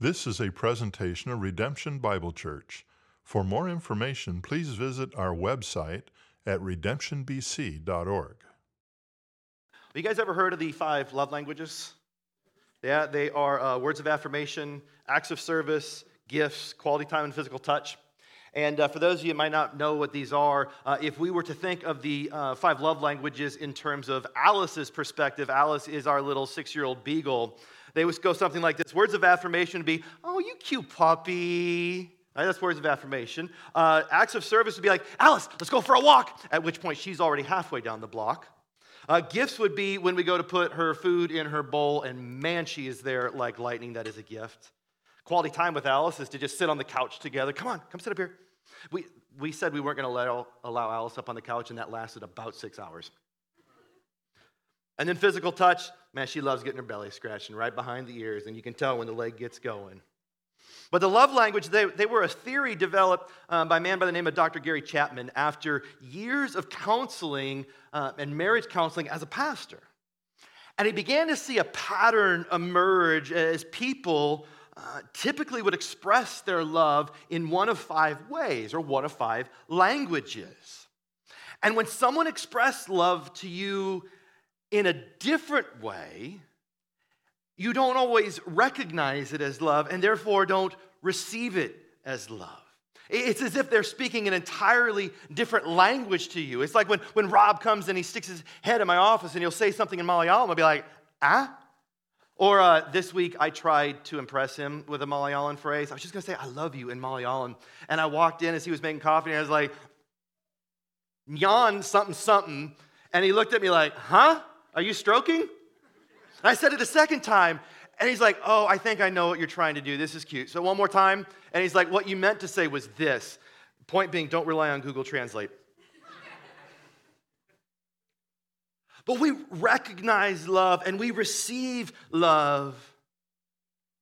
This is a presentation of Redemption Bible Church. For more information, please visit our website at redemptionbc.org. Have you guys ever heard of the five love languages? Yeah, they are uh, words of affirmation, acts of service, gifts, quality time, and physical touch. And uh, for those of you who might not know what these are, uh, if we were to think of the uh, five love languages in terms of Alice's perspective, Alice is our little six year old beagle. They would go something like this Words of affirmation would be, Oh, you cute puppy. Right, that's words of affirmation. Uh, acts of service would be like, Alice, let's go for a walk, at which point she's already halfway down the block. Uh, gifts would be when we go to put her food in her bowl, and man, she is there like lightning. That is a gift. Quality time with Alice is to just sit on the couch together. Come on, come sit up here. We, we said we weren't going to allow Alice up on the couch, and that lasted about six hours. And then physical touch, man, she loves getting her belly scratched and right behind the ears, and you can tell when the leg gets going. But the love language, they, they were a theory developed um, by a man by the name of Dr. Gary Chapman after years of counseling uh, and marriage counseling as a pastor. And he began to see a pattern emerge as people uh, typically would express their love in one of five ways or one of five languages. And when someone expressed love to you in a different way, you don't always recognize it as love and therefore don't receive it as love. It's as if they're speaking an entirely different language to you. It's like when, when Rob comes and he sticks his head in my office and he'll say something in Malayalam, I'll be like, ah? Or uh, this week, I tried to impress him with a Malayalam phrase. I was just going to say, I love you in Malayalam. And I walked in as he was making coffee, and I was like, Nyan something something. And he looked at me like, huh? Are you stroking? And I said it a second time, and he's like, Oh, I think I know what you're trying to do. This is cute. So one more time. And he's like, What you meant to say was this. Point being, don't rely on Google Translate. but we recognize love and we receive love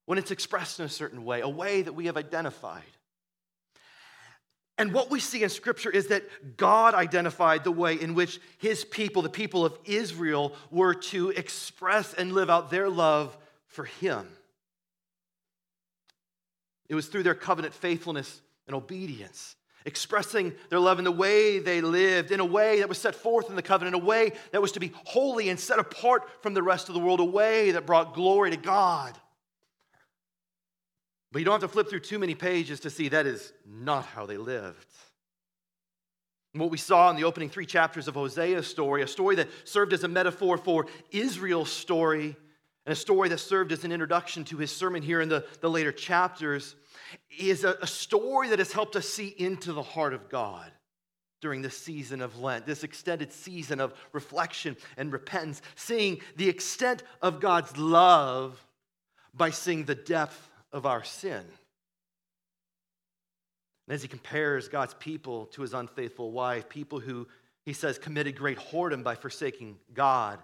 when it's expressed in a certain way, a way that we have identified. And what we see in Scripture is that God identified the way in which His people, the people of Israel, were to express and live out their love for Him. It was through their covenant faithfulness and obedience, expressing their love in the way they lived, in a way that was set forth in the covenant, a way that was to be holy and set apart from the rest of the world, a way that brought glory to God. But you don't have to flip through too many pages to see that is not how they lived. What we saw in the opening three chapters of Hosea's story, a story that served as a metaphor for Israel's story, and a story that served as an introduction to his sermon here in the, the later chapters, is a, a story that has helped us see into the heart of God during this season of Lent, this extended season of reflection and repentance, seeing the extent of God's love by seeing the depth of our sin. And as he compares God's people to his unfaithful wife, people who, he says, committed great whoredom by forsaking God,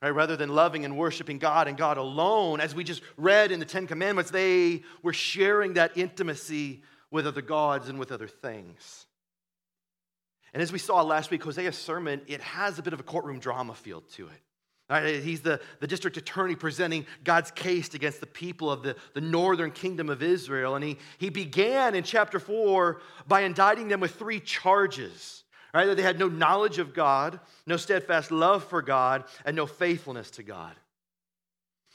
right? rather than loving and worshiping God and God alone, as we just read in the Ten Commandments, they were sharing that intimacy with other gods and with other things. And as we saw last week, Hosea's sermon, it has a bit of a courtroom drama feel to it. Right? Uh, he's the, the district attorney presenting God's case against the people of the, the northern kingdom of Israel. And he, he began in chapter 4 by indicting them with three charges right? that they had no knowledge of God, no steadfast love for God, and no faithfulness to God.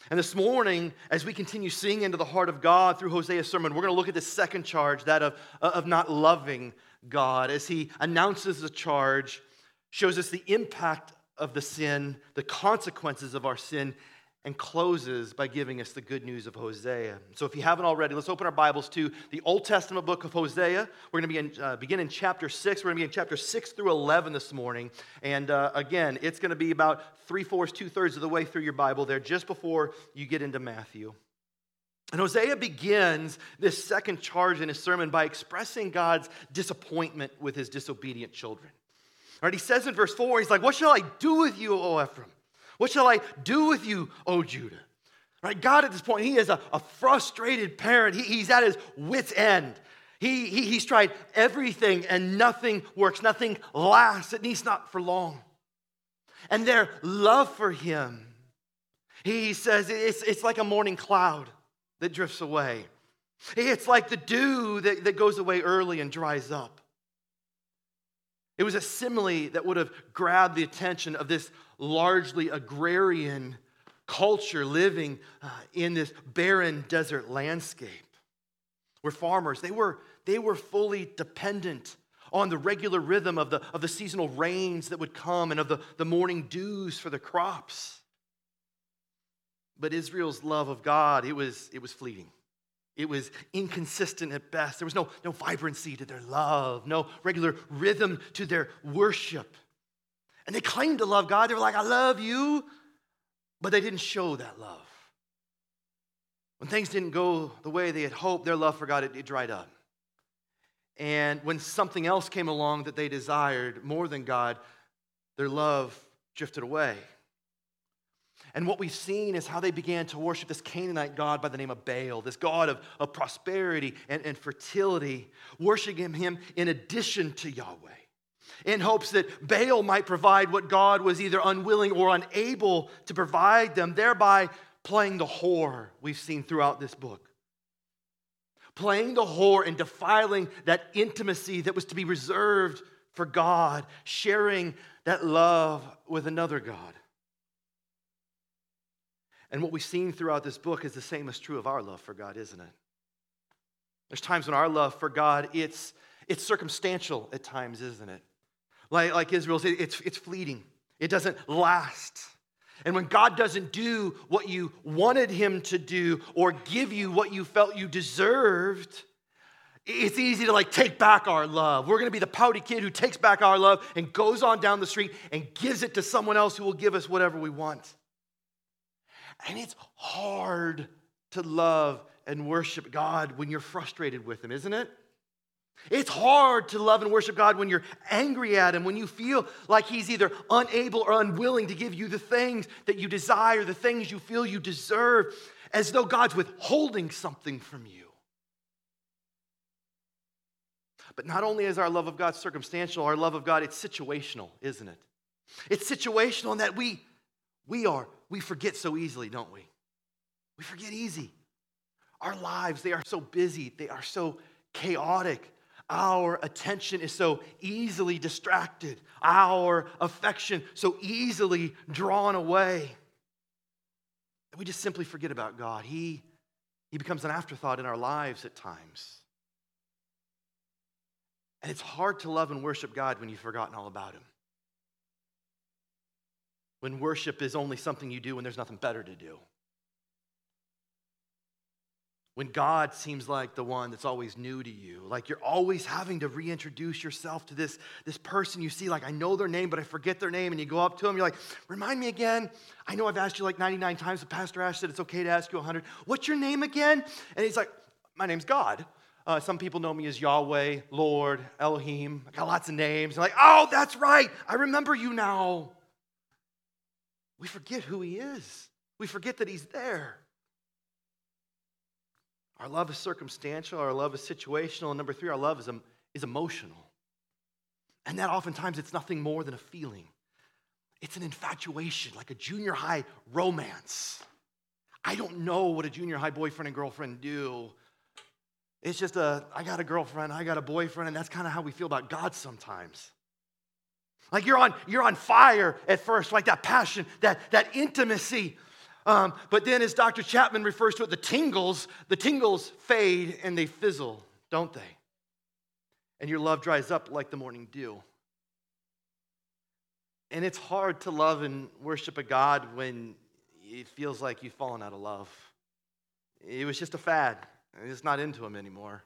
And this morning, as we continue seeing into the heart of God through Hosea's sermon, we're going to look at the second charge, that of, uh, of not loving God. As he announces the charge, shows us the impact of the sin, the consequences of our sin, and closes by giving us the good news of Hosea. So, if you haven't already, let's open our Bibles to the Old Testament book of Hosea. We're going to be in, uh, begin in chapter 6. We're going to be in chapter 6 through 11 this morning. And uh, again, it's going to be about three fourths, two thirds of the way through your Bible there, just before you get into Matthew. And Hosea begins this second charge in his sermon by expressing God's disappointment with his disobedient children. Right? He says in verse 4, he's like, What shall I do with you, O Ephraim? What shall I do with you, O Judah? Right? God at this point, he is a, a frustrated parent. He, he's at his wits' end. He, he, he's tried everything and nothing works, nothing lasts, at least not for long. And their love for him, he says, it's, it's like a morning cloud. that drifts away. It's like the dew that, that goes away early and dries up. It was a simile that would have grabbed the attention of this largely agrarian culture living uh, in this barren desert landscape. Where farmers. They were they were fully dependent on the regular rhythm of the, of the seasonal rains that would come and of the, the morning dews for the crops. But israel's love of god it was it was fleeting it was inconsistent at best. There was no, no vibrancy to their love, no regular rhythm to their worship. And they claimed to love God. They were like, I love you, but they didn't show that love. When things didn't go the way they had hoped, their love for God, it, it dried up. And when something else came along that they desired more than God, their love drifted away. And what we've seen is how they began to worship this Canaanite god by the name of Baal, this god of, of prosperity and, and fertility, worshiping him in addition to Yahweh, in hopes that Baal might provide what God was either unwilling or unable to provide them, thereby playing the whore we've seen throughout this book. Playing the whore and defiling that intimacy that was to be reserved for God, sharing that love with another God. And what we've seen throughout this book is the same is true of our love for God, isn't it? There's times when our love for God, it's, it's circumstantial at times, isn't it? Like, like Israel's, it's, it's fleeting. It doesn't last. And when God doesn't do what you wanted him to do or give you what you felt you deserved, it's easy to like take back our love. We're going to be the pouty kid who takes back our love and goes on down the street and gives it to someone else who will give us whatever we want. And it's hard to love and worship God when you're frustrated with Him, isn't it? It's hard to love and worship God when you're angry at Him, when you feel like He's either unable or unwilling to give you the things that you desire, the things you feel you deserve, as though God's withholding something from you. But not only is our love of God circumstantial, our love of God, it's situational, isn't it? It's situational in that we, we are we forget so easily, don't we? We forget easy. Our lives, they are so busy, they are so chaotic. Our attention is so easily distracted, our affection so easily drawn away. We just simply forget about God. He, he becomes an afterthought in our lives at times. And it's hard to love and worship God when you've forgotten all about Him when worship is only something you do when there's nothing better to do. When God seems like the one that's always new to you, like you're always having to reintroduce yourself to this, this person you see, like I know their name, but I forget their name, and you go up to them, you're like, remind me again. I know I've asked you like 99 times, but Pastor Ash said it's okay to ask you 100. What's your name again? And he's like, my name's God. Uh, some people know me as Yahweh, Lord, Elohim. I got lots of names. like, oh, that's right. I remember you now we forget who He is. We forget that He's there. Our love is circumstantial, our love is situational, and number three, our love is, is emotional. And that oftentimes it's nothing more than a feeling. It's an infatuation, like a junior high romance. I don't know what a junior high boyfriend and girlfriend do. It's just a, I got a girlfriend, I got a boyfriend, and that's kind of how we feel about God sometimes. Like you're on, you're on fire at first, like that passion, that, that intimacy. Um, but then, as Dr. Chapman refers to it, the tingles, the tingles fade and they fizzle, don't they? And your love dries up like the morning dew. And it's hard to love and worship a God when it feels like you've fallen out of love. It was just a fad. It's not into him anymore.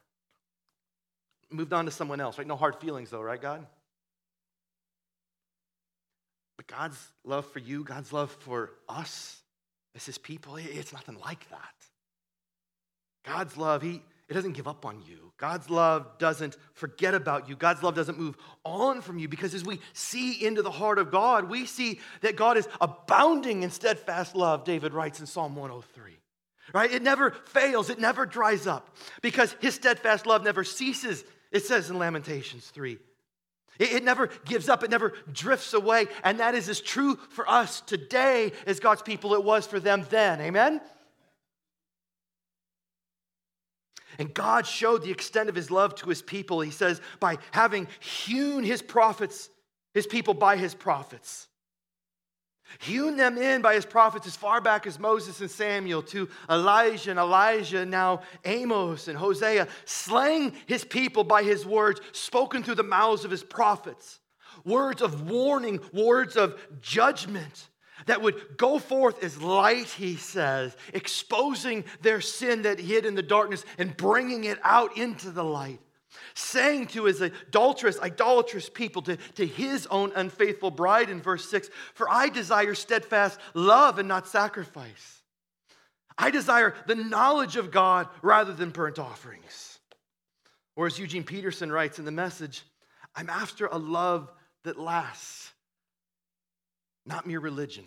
Moved on to someone else, right? No hard feelings, though, right, God? But God's love for you, God's love for us as his people, it's nothing like that. God's love, he, it doesn't give up on you. God's love doesn't forget about you. God's love doesn't move on from you because as we see into the heart of God, we see that God is abounding in steadfast love, David writes in Psalm 103. Right? It never fails, it never dries up because his steadfast love never ceases, it says in Lamentations 3. It, it never gives up, it never drifts away. And that is as true for us today as God's people it was for them then. Amen? And God showed the extent of his love to his people, he says, by having hewn his prophets, his people by his prophets. Hewn them in by his prophets as far back as Moses and Samuel to Elijah and Elisha, now Amos and Hosea, slaying his people by his words spoken through the mouths of his prophets. Words of warning, words of judgment that would go forth as light, he says, exposing their sin that hid in the darkness and bringing it out into the light. Saying to his adulterous, idolatrous people, to, to his own unfaithful bride in verse 6 For I desire steadfast love and not sacrifice. I desire the knowledge of God rather than burnt offerings. Or as Eugene Peterson writes in the message, I'm after a love that lasts, not mere religion.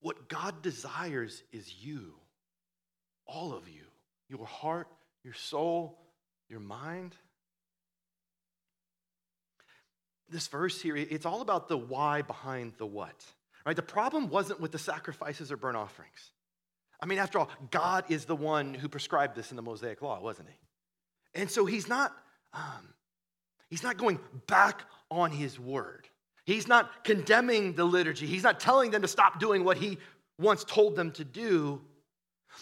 What God desires is you, all of you, your heart, your soul, your mind. This verse here, it's all about the why behind the what. Right? The problem wasn't with the sacrifices or burnt offerings. I mean, after all, God is the one who prescribed this in the Mosaic Law, wasn't he? And so he's not, um, he's not going back on his word. He's not condemning the liturgy. He's not telling them to stop doing what he once told them to do.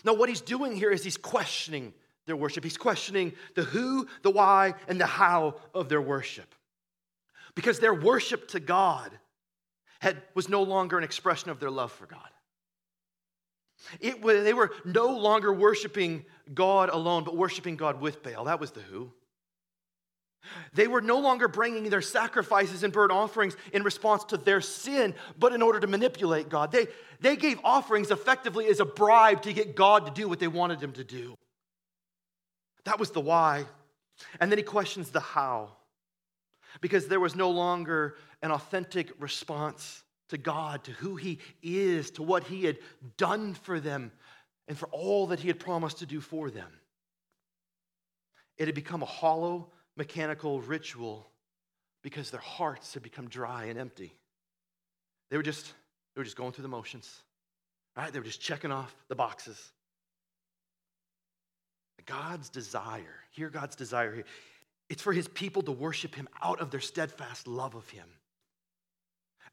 No, what he's doing here is he's questioning their worship. He's questioning the who, the why, and the how of their worship. Because their worship to God had, was no longer an expression of their love for God. It, they were no longer worshiping God alone, but worshiping God with Baal. That was the who. They were no longer bringing their sacrifices and burnt offerings in response to their sin, but in order to manipulate God. They, they gave offerings effectively as a bribe to get God to do what they wanted him to do. That was the why. And then he questions the how, because there was no longer an authentic response to God, to who he is, to what he had done for them, and for all that he had promised to do for them. It had become a hollow, mechanical ritual because their hearts had become dry and empty. They were just, they were just going through the motions. Right? They were just checking off the boxes. God's desire, hear God's desire here. It's for his people to worship him out of their steadfast love of him,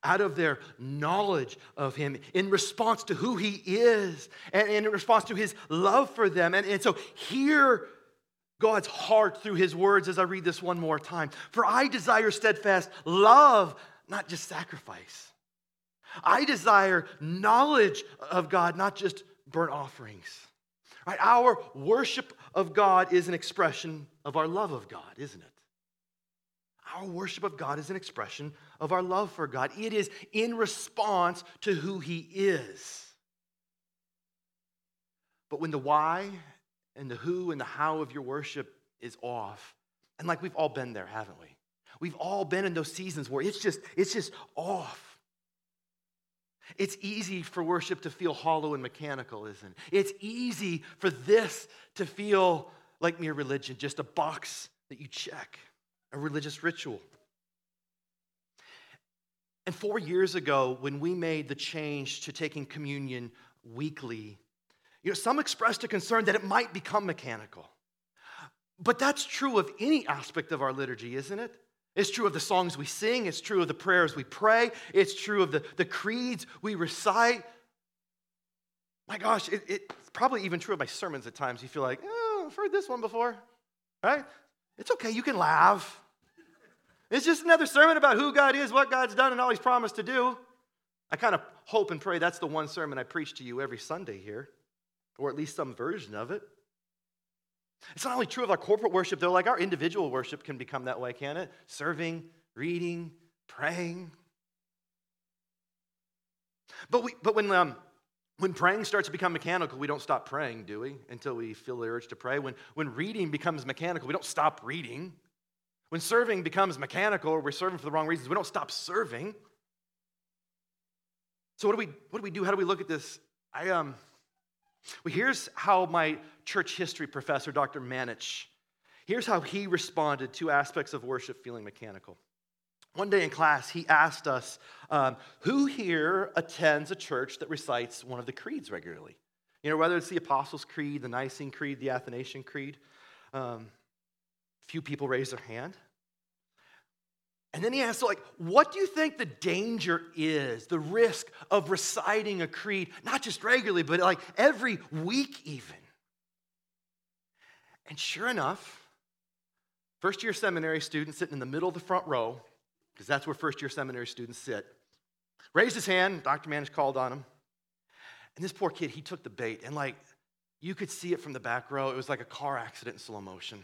out of their knowledge of him, in response to who he is, and in response to his love for them. And, and so, hear God's heart through his words as I read this one more time. For I desire steadfast love, not just sacrifice. I desire knowledge of God, not just burnt offerings. Right? Our worship of God is an expression of our love of God, isn't it? Our worship of God is an expression of our love for God. It is in response to who He is. But when the why and the who and the how of your worship is off. And like we've all been there, haven't we? We've all been in those seasons where it's just it's just off. It's easy for worship to feel hollow and mechanical, isn't it? It's easy for this to feel like mere religion, just a box that you check, a religious ritual. And four years ago, when we made the change to taking communion weekly, you know, some expressed a concern that it might become mechanical. But that's true of any aspect of our liturgy, isn't it? It's true of the songs we sing, it's true of the prayers we pray, it's true of the, the creeds we recite. My gosh, it, it's probably even true of my sermons at times. You feel like, oh, I've heard this one before, right? It's okay, you can laugh. It's just another sermon about who God is, what God's done, and all He's promised to do. I kind of hope and pray that's the one sermon I preach to you every Sunday here or at least some version of it. It's not only true of our corporate worship, though, like our individual worship can become that way, can it? Serving, reading, praying. But, we, but when, um, when praying starts to become mechanical, we don't stop praying, do we? Until we feel the urge to pray. When, when reading becomes mechanical, we don't stop reading. When serving becomes mechanical or we're serving for the wrong reasons, we don't stop serving. So what do we, what do, we do? How do we look at this? I, um, well, here's how my church history professor, Dr. Manich, here's how he responded to aspects of worship feeling mechanical. One day in class, he asked us, um, Who here attends a church that recites one of the creeds regularly? You know, whether it's the Apostles' Creed, the Nicene Creed, the Athanasian Creed, um, few people raised their hand. And then he asks, like, what do you think the danger is, the risk of reciting a creed, not just regularly, but like every week even? And sure enough, first year seminary student sitting in the middle of the front row, because that's where first year seminary students sit, raised his hand. Dr. Manish called on him. And this poor kid, he took the bait. And like, you could see it from the back row. It was like a car accident in slow motion.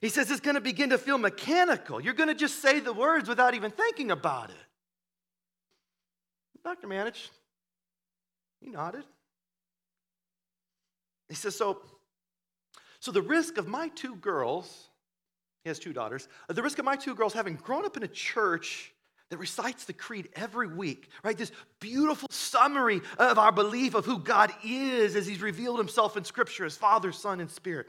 He says it's going to begin to feel mechanical. You're going to just say the words without even thinking about it. Dr. Manich, he nodded. He says, So, so the risk of my two girls, he has two daughters, the risk of my two girls having grown up in a church that recites the creed every week, right? This beautiful summary of our belief of who God is as he's revealed himself in Scripture as Father, Son, and Spirit.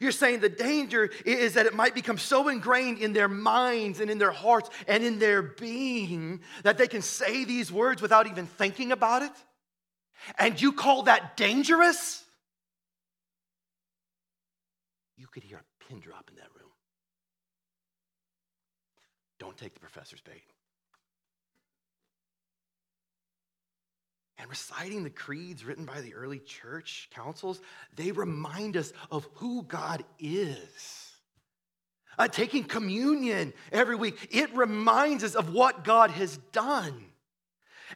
You're saying the danger is that it might become so ingrained in their minds and in their hearts and in their being that they can say these words without even thinking about it? And you call that dangerous? You could hear a pin drop in that room. Don't take the professor's bait. And reciting the creeds written by the early church councils, they remind us of who God is. Uh, taking communion every week, it reminds us of what God has done.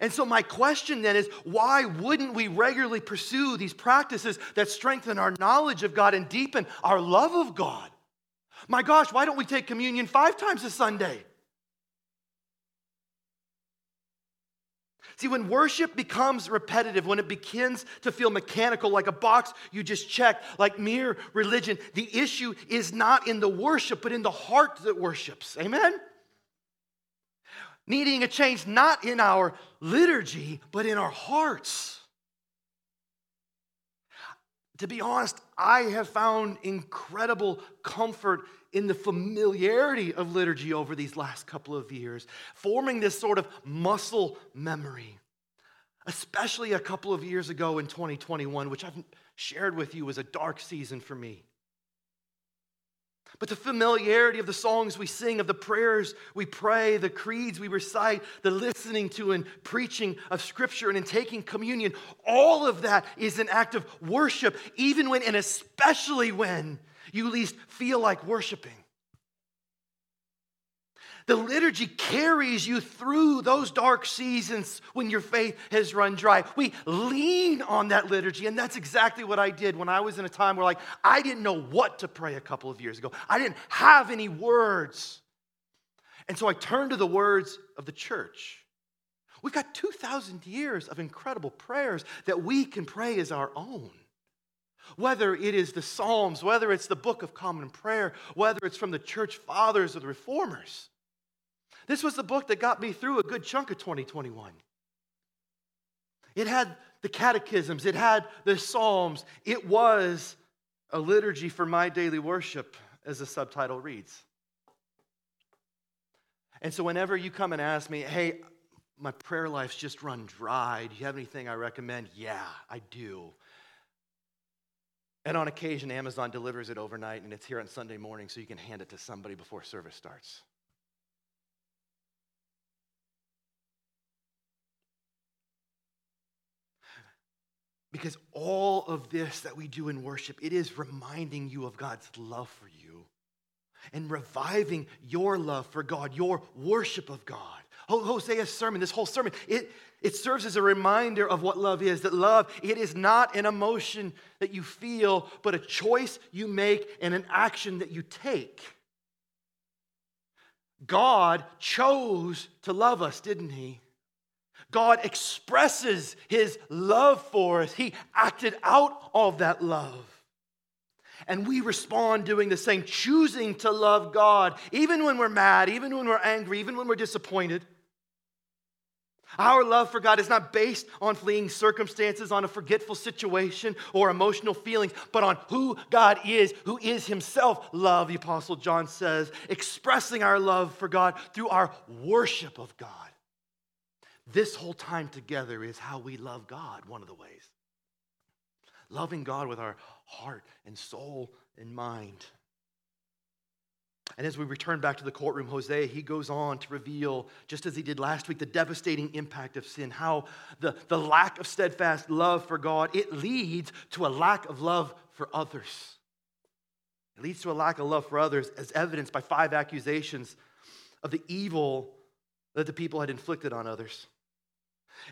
And so, my question then is why wouldn't we regularly pursue these practices that strengthen our knowledge of God and deepen our love of God? My gosh, why don't we take communion five times a Sunday? See, when worship becomes repetitive, when it begins to feel mechanical, like a box you just check, like mere religion, the issue is not in the worship, but in the heart that worships. Amen? Needing a change not in our liturgy, but in our hearts. To be honest, I have found incredible comfort in the familiarity of liturgy over these last couple of years, forming this sort of muscle memory. Especially a couple of years ago in 2021, which I've shared with you was a dark season for me. But the familiarity of the songs we sing, of the prayers we pray, the creeds we recite, the listening to and preaching of Scripture and in taking communion, all of that is an act of worship, even when and especially when you least feel like worshiping. The liturgy carries you through those dark seasons when your faith has run dry. We lean on that liturgy, and that's exactly what I did when I was in a time where, like, I didn't know what to pray a couple of years ago. I didn't have any words. And so I turned to the words of the church. We've got 2,000 years of incredible prayers that we can pray as our own. Whether it is the Psalms, whether it's the Book of Common Prayer, whether it's from the church fathers or the reformers. This was the book that got me through a good chunk of 2021. It had the catechisms, it had the Psalms, it was a liturgy for my daily worship, as the subtitle reads. And so, whenever you come and ask me, hey, my prayer life's just run dry, do you have anything I recommend? Yeah, I do. And on occasion, Amazon delivers it overnight and it's here on Sunday morning so you can hand it to somebody before service starts. Because all of this that we do in worship, it is reminding you of God's love for you and reviving your love for God, your worship of God. Hosea's sermon, this whole sermon, it, it serves as a reminder of what love is. That love, it is not an emotion that you feel, but a choice you make and an action that you take. God chose to love us, didn't He? God expresses His love for us. He acted out of that love. And we respond doing the same, choosing to love God, even when we're mad, even when we're angry, even when we're disappointed. Our love for God is not based on fleeing circumstances, on a forgetful situation, or emotional feelings, but on who God is, who is Himself love, the Apostle John says, expressing our love for God through our worship of God. This whole time together is how we love God, one of the ways. Loving God with our heart and soul and mind. And as we return back to the courtroom, Hosea, he goes on to reveal, just as he did last week, the devastating impact of sin, how the, the lack of steadfast love for God, it leads to a lack of love for others. It leads to a lack of love for others, as evidenced by five accusations of the evil that the people had inflicted on others.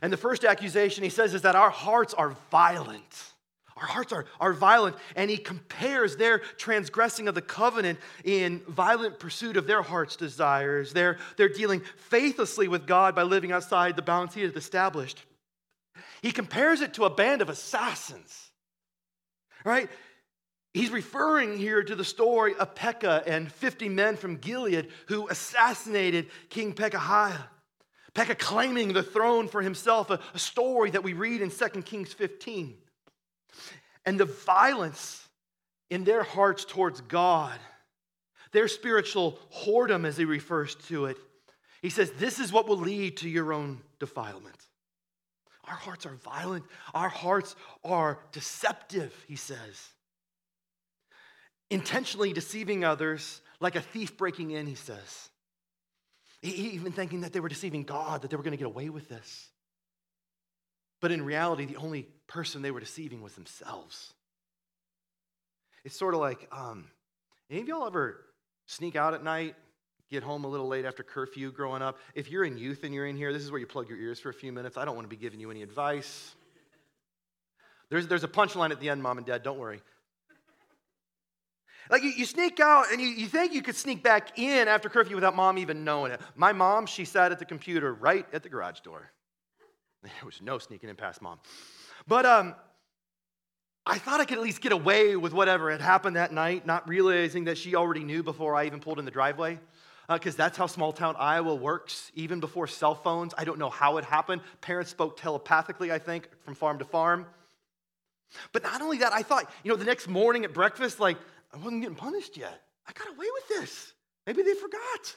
And the first accusation he says is that our hearts are violent. Our hearts are, are violent. And he compares their transgressing of the covenant in violent pursuit of their heart's desires. They're, they're dealing faithlessly with God by living outside the bounds he has established. He compares it to a band of assassins, right? He's referring here to the story of Pekah and 50 men from Gilead who assassinated King Pekahiah. Pekah claiming the throne for himself, a, a story that we read in 2 Kings 15 and the violence in their hearts towards God, their spiritual whoredom, as he refers to it. He says, This is what will lead to your own defilement. Our hearts are violent, our hearts are deceptive, he says. Intentionally deceiving others like a thief breaking in, he says. Even thinking that they were deceiving God, that they were going to get away with this. But in reality, the only person they were deceiving was themselves. It's sort of like, um, any of y'all ever sneak out at night, get home a little late after curfew growing up? If you're in youth and you're in here, this is where you plug your ears for a few minutes. I don't want to be giving you any advice. There's, there's a punchline at the end, mom and dad, don't worry. Like you, you sneak out and you, you think you could sneak back in after curfew without mom even knowing it. My mom, she sat at the computer right at the garage door. There was no sneaking in past mom. But um, I thought I could at least get away with whatever had happened that night, not realizing that she already knew before I even pulled in the driveway. Because uh, that's how small town Iowa works, even before cell phones. I don't know how it happened. Parents spoke telepathically, I think, from farm to farm. But not only that, I thought, you know, the next morning at breakfast, like, I wasn't getting punished yet. I got away with this. Maybe they forgot.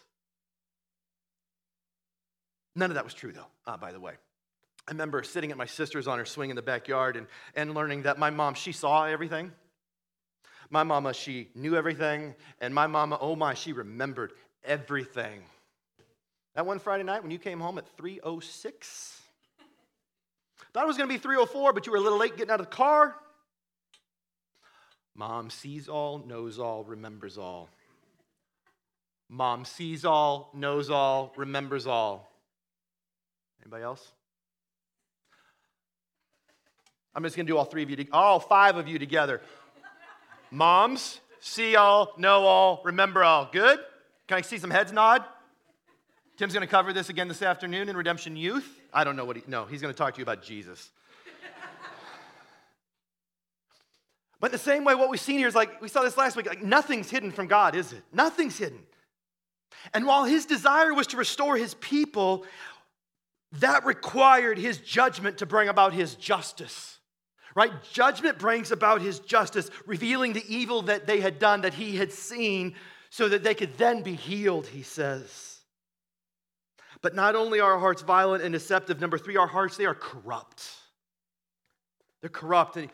None of that was true, though, uh, by the way. I remember sitting at my sister's on her swing in the backyard and, and learning that my mom, she saw everything. My mama, she knew everything. And my mama, oh my, she remembered everything. That one Friday night when you came home at 306, thought it was going to be 304, but you were a little late getting out of the car. Mom sees all, knows all, remembers all. Mom sees all, knows all, remembers all. Anybody else? I'm just going to do all three of you, all five of you together. Moms, see all, know all, remember all. Good? Can I see some heads nod? Tim's going to cover this again this afternoon in Redemption Youth. I don't know what he, no, he's going to talk to you about Jesus. But in the same way, what we've seen here is like, we saw this last week, like nothing's hidden from God, is it? Nothing's hidden. And while his desire was to restore his people, that required his judgment to bring about his justice right? Judgment brings about his justice, revealing the evil that they had done, that he had seen, so that they could then be healed, he says. But not only are our hearts violent and deceptive, number three, our hearts, they are corrupt. They're corrupt. And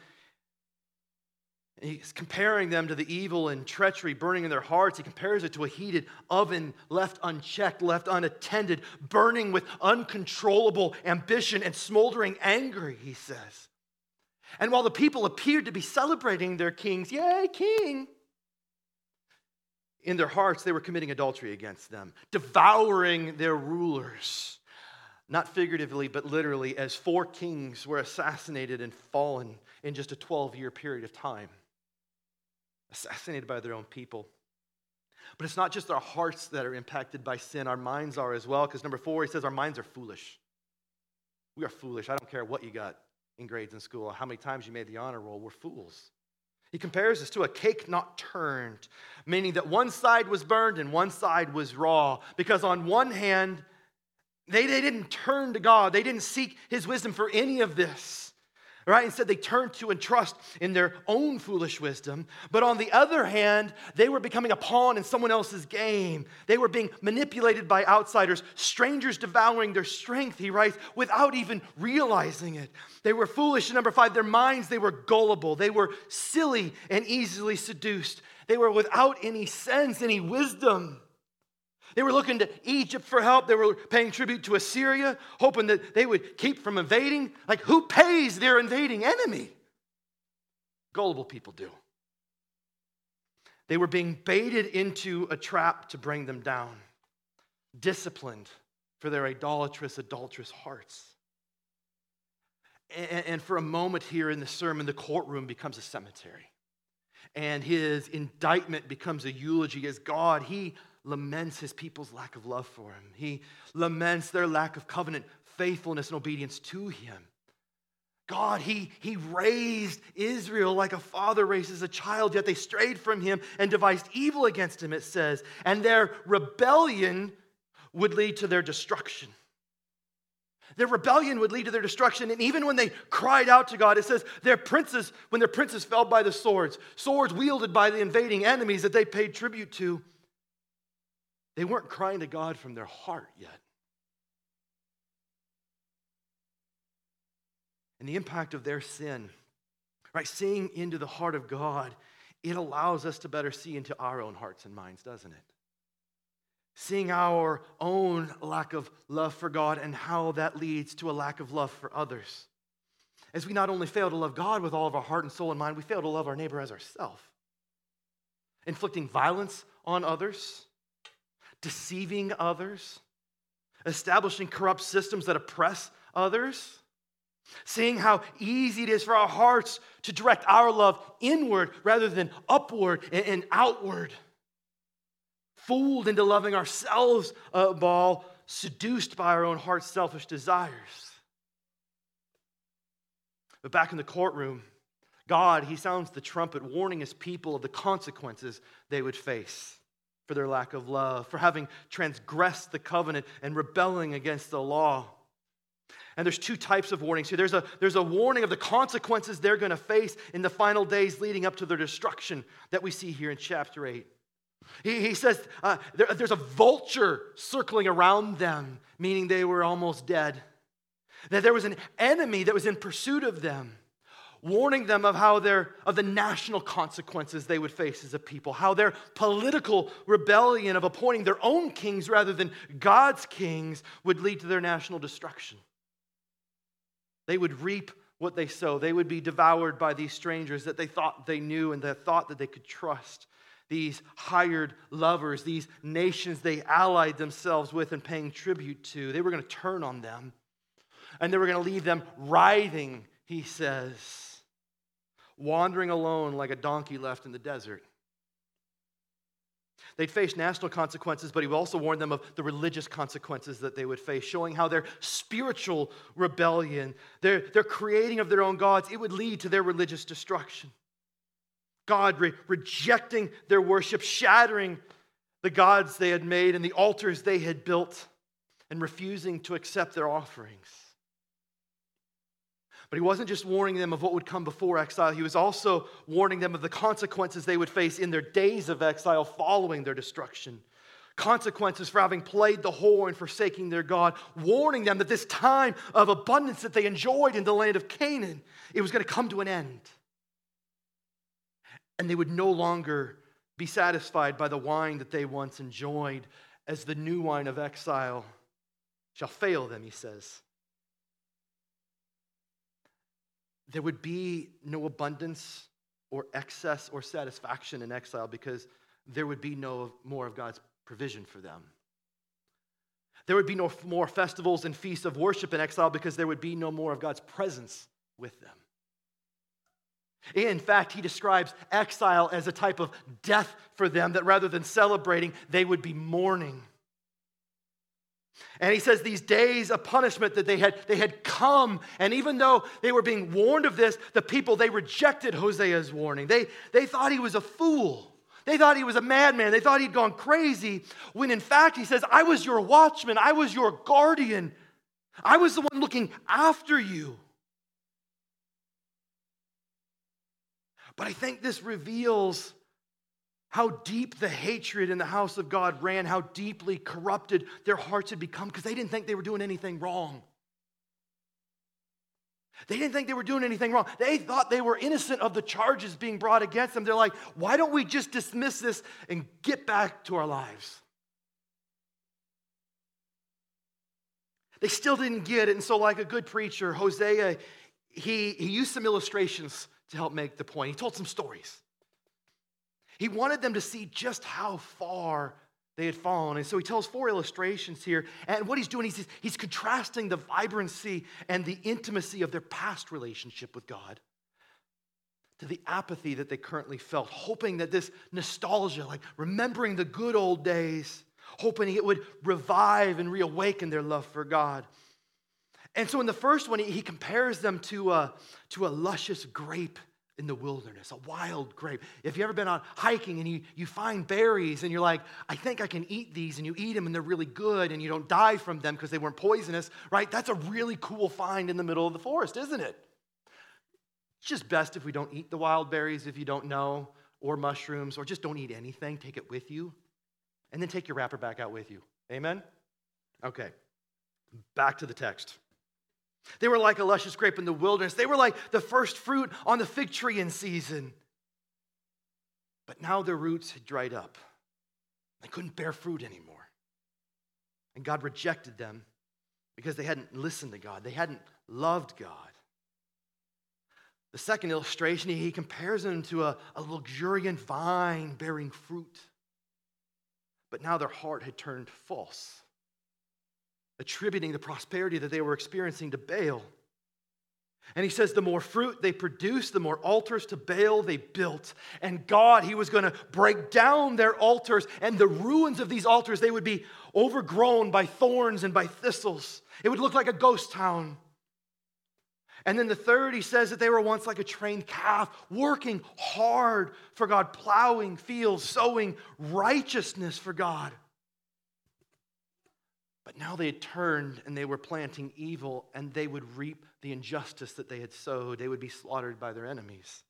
he's comparing them to the evil and treachery burning in their hearts. He compares it to a heated oven left unchecked, left unattended, burning with uncontrollable ambition and smoldering anger, he says. And while the people appeared to be celebrating their kings, yay, king, in their hearts they were committing adultery against them, devouring their rulers. Not figuratively, but literally, as four kings were assassinated and fallen in just a 12 year period of time. Assassinated by their own people. But it's not just our hearts that are impacted by sin, our minds are as well, because number four, he says our minds are foolish. We are foolish. I don't care what you got in grades in school, how many times you made the honor roll, we're fools. He compares this to a cake not turned, meaning that one side was burned and one side was raw. Because on one hand, they, they didn't turn to God, they didn't seek His wisdom for any of this. Right? Instead, they turned to and trust in their own foolish wisdom. But on the other hand, they were becoming a pawn in someone else's game. They were being manipulated by outsiders, strangers devouring their strength, he writes, without even realizing it. They were foolish. Number five, their minds, they were gullible. They were silly and easily seduced. They were without any sense, any wisdom. They were looking to Egypt for help. They were paying tribute to Assyria, hoping that they would keep from invading. Like, who pays their invading enemy? Gullible people do. They were being baited into a trap to bring them down, disciplined for their idolatrous, adulterous hearts. And, for a moment here in the sermon, the courtroom becomes a cemetery. And his indictment becomes a eulogy as God, he laments his people's lack of love for him. He laments their lack of covenant faithfulness and obedience to him. God, he, he raised Israel like a father raises a child, yet they strayed from him and devised evil against him, it says. And their rebellion would lead to their destruction. Their rebellion would lead to their destruction. And even when they cried out to God, it says their princes, when their princes fell by the swords, swords wielded by the invading enemies that they paid tribute to, they weren't crying to God from their heart yet. And the impact of their sin, right? Seeing into the heart of God, it allows us to better see into our own hearts and minds, doesn't it? Seeing our own lack of love for God and how that leads to a lack of love for others. As we not only fail to love God with all of our heart and soul and mind, we fail to love our neighbor as ourselves. Inflicting violence on others, deceiving others, establishing corrupt systems that oppress others, seeing how easy it is for our hearts to direct our love inward rather than upward and outward, fooled into loving ourselves above, seduced by our own heart's selfish desires. But back in the courtroom, God, He sounds the trumpet, warning His people of the consequences they would face for their lack of love, for having transgressed the covenant and rebelling against the law. And there's two types of warnings here. There's a, there's a warning of the consequences they're going to face in the final days leading up to their destruction that we see here in chapter 8. He, he says uh, there, there's a vulture circling around them, meaning they were almost dead. That there was an enemy that was in pursuit of them warning them of how their of the national consequences they would face as a people how their political rebellion of appointing their own kings rather than god's kings would lead to their national destruction. They would reap what they sow. They would be devoured by these strangers that they thought they knew and that thought that they could trust. These hired lovers these nations they allied themselves with and paying tribute to they were going to turn on them and they were going to leave them writhing he says wandering alone like a donkey left in the desert. They'd face national consequences, but he also warned them of the religious consequences that they would face, showing how their spiritual rebellion, their, their creating of their own gods, it would lead to their religious destruction. God re- rejecting their worship, shattering the gods they had made and the altars they had built, and refusing to accept their offerings. But he wasn't just warning them of what would come before exile, he was also warning them of the consequences they would face in their days of exile following their destruction. Consequences for having played the whore and forsaking their God, warning them that this time of abundance that they enjoyed in the land of Canaan, it was going to come to an end. And they would no longer be satisfied by the wine that they once enjoyed, as the new wine of exile shall fail them, he says. There would be no abundance or excess or satisfaction in exile because there would be no more of God's provision for them. There would be no more festivals and feasts of worship in exile because there would be no more of God's presence with them. In fact, he describes exile as a type of death for them, that rather than celebrating, they would be mourning. And he says these days of punishment that they had, they had come. And even though they were being warned of this, the people, they rejected Hosea's warning. They, they thought he was a fool. They thought he was a madman. They thought he'd gone crazy. When in fact, he says, I was your watchman. I was your guardian. I was the one looking after you. But I think this reveals how deep the hatred in the house of God ran, how deeply corrupted their hearts had become because they didn't think they were doing anything wrong. They didn't think they were doing anything wrong. They thought they were innocent of the charges being brought against them. They're like, why don't we just dismiss this and get back to our lives? They still didn't get it. And so, like a good preacher, Hosea, he, he used some illustrations to help make the point. He told some stories. He wanted them to see just how far they had fallen. And so he tells four illustrations here. And what he's doing, he's, he's contrasting the vibrancy and the intimacy of their past relationship with God to the apathy that they currently felt, hoping that this nostalgia, like remembering the good old days, hoping it would revive and reawaken their love for God. And so in the first one, he compares them to a, to a luscious grape in the wilderness, a wild grape. If you've ever been on hiking and you, you find berries and you're like, I think I can eat these, and you eat them and they're really good and you don't die from them because they weren't poisonous, right? That's a really cool find in the middle of the forest, isn't it? It's just best if we don't eat the wild berries if you don't know, or mushrooms, or just don't eat anything. Take it with you, and then take your wrapper back out with you. Amen? Okay, back to the text. They were like a luscious grape in the wilderness. They were like the first fruit on the fig tree in season. But now their roots had dried up. They couldn't bear fruit anymore. And God rejected them because they hadn't listened to God, they hadn't loved God. The second illustration, he compares them to a, a luxuriant vine bearing fruit. But now their heart had turned false attributing the prosperity that they were experiencing to Baal. And he says, the more fruit they produced, the more altars to Baal they built. And God, he was going to break down their altars, and the ruins of these altars, they would be overgrown by thorns and by thistles. It would look like a ghost town. And then the third, he says that they were once like a trained calf, working hard for God, plowing fields, sowing righteousness for God. But now they had turned and they were planting evil, and they would reap the injustice that they had sowed. They would be slaughtered by their enemies.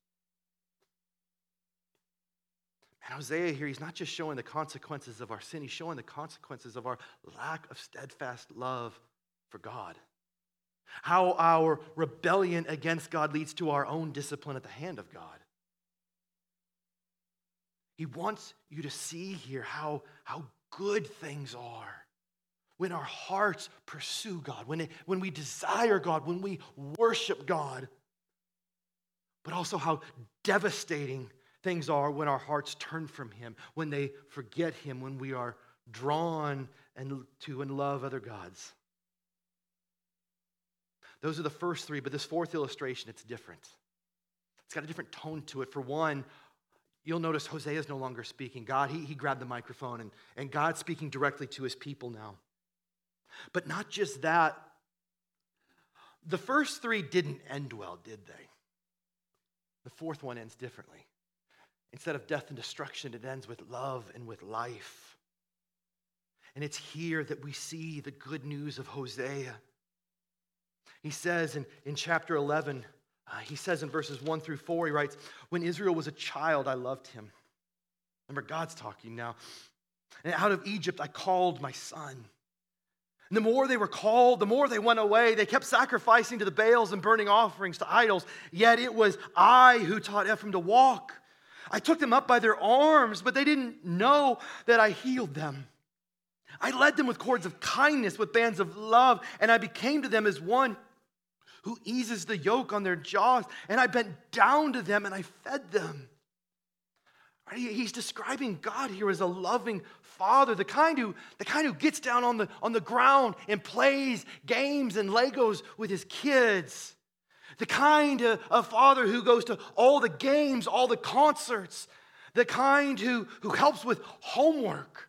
And Hosea here, he's not just showing the consequences of our sin, he's showing the consequences of our lack of steadfast love for God. How our rebellion against God leads to our own discipline at the hand of God. He wants you to see here how, how good things are when our hearts pursue God, when, it, when we desire God, when we worship God, but also how devastating things are when our hearts turn from Him, when they forget Him, when we are drawn and to and love other gods. Those are the first three, but this fourth illustration, it's different. It's got a different tone to it. For one, you'll notice Hosea is no longer speaking. God, he, he grabbed the microphone, and, and God's speaking directly to his people now. But not just that, the first three didn't end well, did they? The fourth one ends differently. Instead of death and destruction, it ends with love and with life. And it's here that we see the good news of Hosea. He says in, in chapter 11, uh, he says in verses 1 through 4, he writes, When Israel was a child, I loved him. Remember, God's talking now. And out of Egypt, I called my son. And the more they were called, the more they went away. They kept sacrificing to the Baals and burning offerings to idols. Yet it was I who taught Ephraim to walk. I took them up by their arms, but they didn't know that I healed them. I led them with cords of kindness, with bands of love, and I became to them as one who eases the yoke on their jaws. And I bent down to them and I fed them. He's describing God here as a loving father, the kind who, the kind who gets down on the, on the ground and plays games and Legos with his kids. The kind uh, of, of father who goes to all the games, all the concerts. The kind who, who helps with homework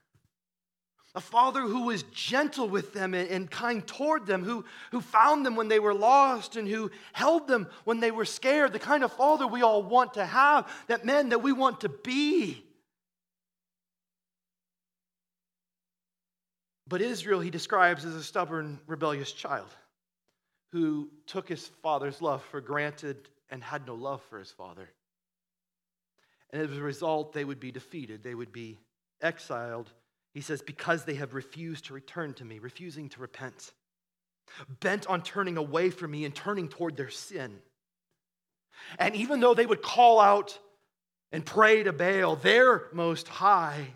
a father who was gentle with them and, kind toward them, who, who found them when they were lost and who held them when they were scared, the kind of father we all want to have, that men that we want to be. But Israel, he describes as a stubborn, rebellious child who took his father's love for granted and had no love for his father. And as a result, they would be defeated, they would be exiled. He says, because they have refused to return to me, refusing to repent, bent on turning away from me and turning toward their sin. And even though they would call out and pray to Baal, their most high,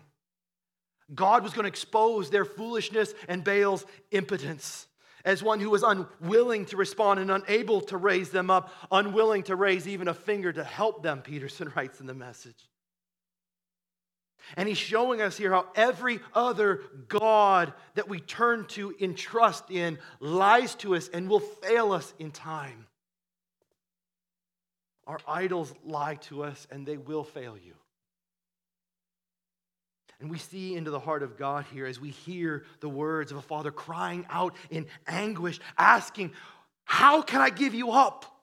God was going to expose their foolishness and Baal's impotence as one who was unwilling to respond and unable to raise them up, unwilling to raise even a finger to help them, Peterson writes in the message. And he's showing us here how every other God that we turn to in trust in lies to us and will fail us in time. Our idols lie to us and they will fail you. And we see into the heart of God here as we hear the words of a father crying out in anguish, asking, How can I give you up?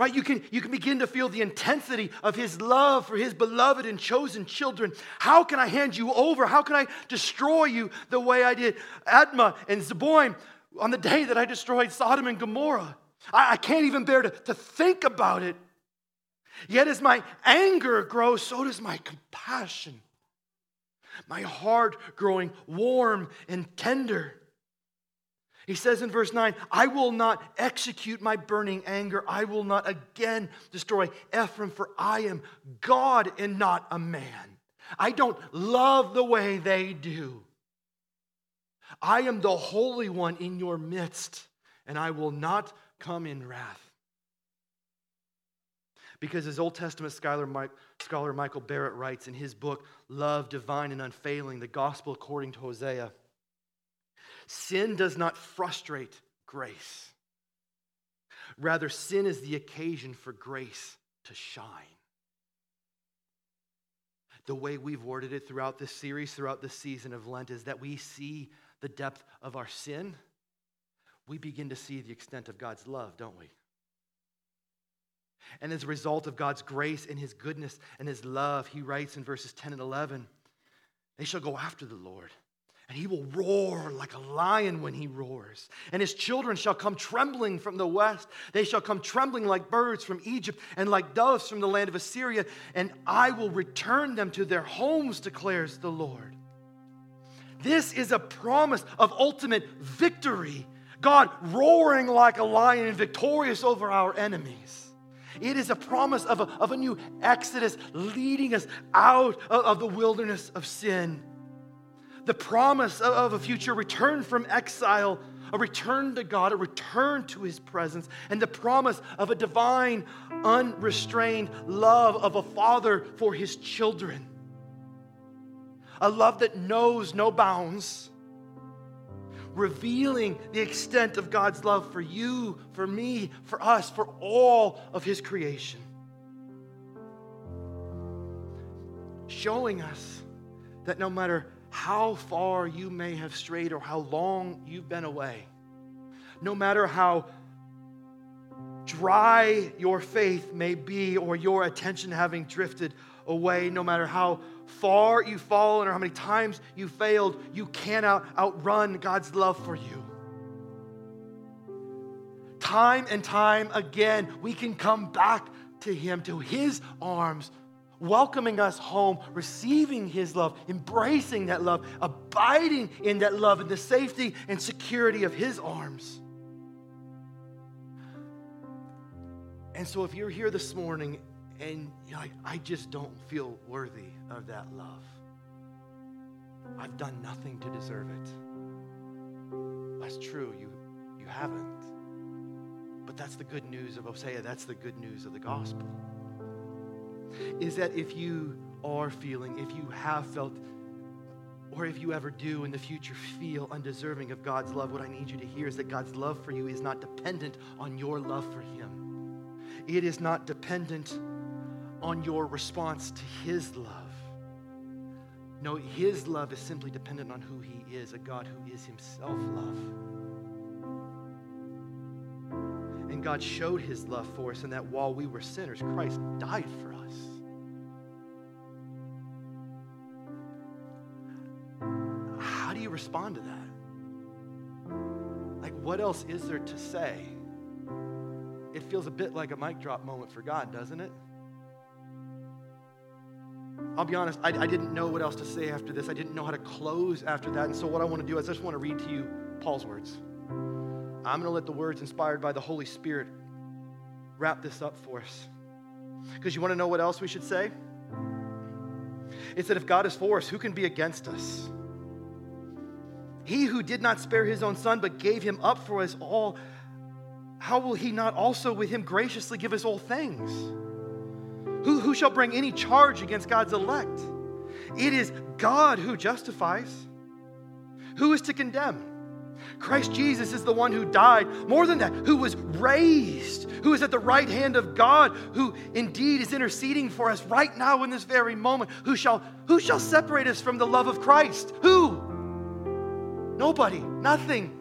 Right? You can, you can begin to feel the intensity of his love for his beloved and chosen children. How can I hand you over? How can I destroy you the way I did Admah and Zeboim on the day that I destroyed Sodom and Gomorrah? I, I can't even bear to, to think about it. Yet as my anger grows, so does my compassion my heart growing warm and tender. He says in verse 9, I will not execute my burning anger. I will not again destroy Ephraim, for I am God and not a man. I don't love the way they do. I am the Holy One in your midst, and I will not come in wrath. Because as Old Testament scholar, Mike, scholar Michael Barrett writes in his book, Love Divine and Unfailing, the Gospel According to Hosea, sin does not frustrate grace. Rather, sin is the occasion for grace to shine. The way we've worded it throughout this series, throughout this season of Lent, is that we see the depth of our sin. We begin to see the extent of God's love, don't we? And as a result of God's grace and his goodness and his love, he writes in verses 10 and 11 they shall go after the Lord. And he will roar like a lion when he roars. And his children shall come trembling from the west. They shall come trembling like birds from Egypt and like doves from the land of Assyria. And I will return them to their homes, declares the Lord. This is a promise of ultimate victory. God roaring like a lion and victorious over our enemies. It is a promise of a, of a new exodus leading us out of, of the wilderness of sin. The promise of, a future return from exile, a return to God, a return to his presence, and the promise of a divine, unrestrained love of a father for his children. A love that knows no bounds revealing the extent of God's love for you, for me, for us, for all of His creation. Showing us that no matter how far you may have strayed or how long you've been away, no matter how dry your faith may be or your attention having drifted away, no matter how far you've fallen or how many times you failed, you cannot outrun God's love for you. Time and time again, we can come back to Him, to His arms, welcoming us home, receiving His love, embracing that love, abiding in that love, in the safety and security of His arms. And so, if you're here this morning and you're like, I just don't feel worthy of that love. I've done nothing to deserve it. That's true, you, you haven't. But that's the good news of Hosea. That's the good news of the gospel. Is that if you are feeling, if you have felt, or if you ever do in the future feel undeserving of God's love, what I need you to hear is that God's love for you is not dependent on your love for Him. It is not dependent on your response to His love. No, His love is simply dependent on who He is, a God who is Himself love. And God showed His love for us in that while we were sinners, Christ died for us. Respond to that? Like, what else is there to say? It feels a bit like a mic drop moment for God, doesn't it? I'll be honest, I, I didn't know what else to say after this. I didn't know how to close after that. And so, what I want to do is I just want to read to you Paul's words. I'm going to let the words inspired by the Holy Spirit wrap this up for us. Because you want to know what else we should say? It's that if God is for us, who can be against us? He who did not spare his own son, but gave him up for us all, how will he not also with him graciously give us all things? Who, who shall bring any charge against God's elect? It is God who justifies. Who is to condemn? Christ Jesus is the one who died. More than that, who was raised, who is at the right hand of God, who indeed is interceding for us right now in this very moment. Who shall, who shall separate us from the love of Christ? Who? Nobody, nothing.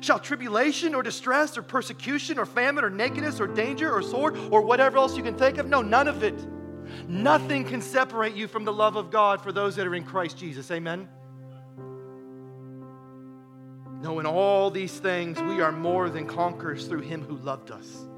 Shall tribulation or distress or persecution or famine or nakedness or danger or sword or whatever else you can think of? No, none of it. Nothing can separate you from the love of God for those that are in Christ Jesus. Amen. No, in all these things, we are more than conquerors through him who loved us.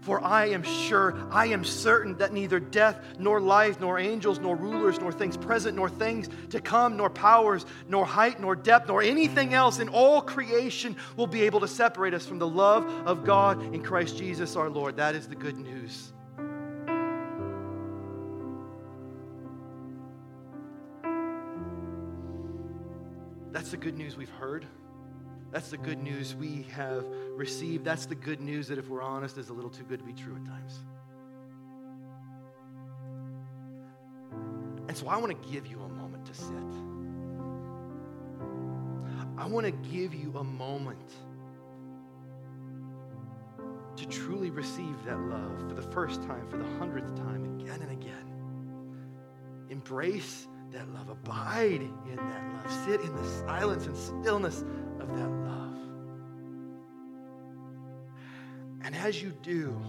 For I am sure, I am certain that neither death, nor life, nor angels, nor rulers, nor things present, nor things to come, nor powers, nor height, nor depth, nor anything else in all creation will be able to separate us from the love of God in Christ Jesus our Lord. That is the good news. That's the good news we've heard. That's the good news we have received. That's the good news that, if we're honest, is a little too good to be true at times. And so I want to give you a moment to sit. I want to give you a moment to truly receive that love for the first time, for the hundredth time, again and again. Embrace that love, abide in that love, sit in the silence and stillness of that love. As you do,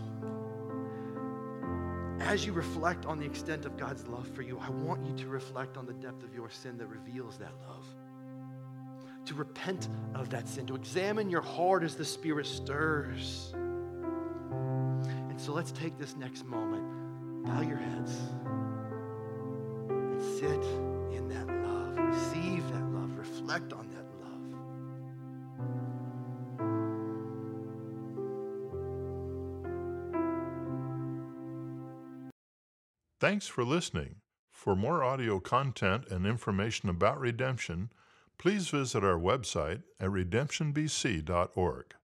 as you reflect on the extent of God's love for you, I want you to reflect on the depth of your sin that reveals that love. To repent of that sin, to examine your heart as the Spirit stirs. And so let's take this next moment. Bow your heads and sit in that love. Receive that love. Reflect on Thanks for listening. For more audio content and information about redemption, please visit our website at redemptionbc.org.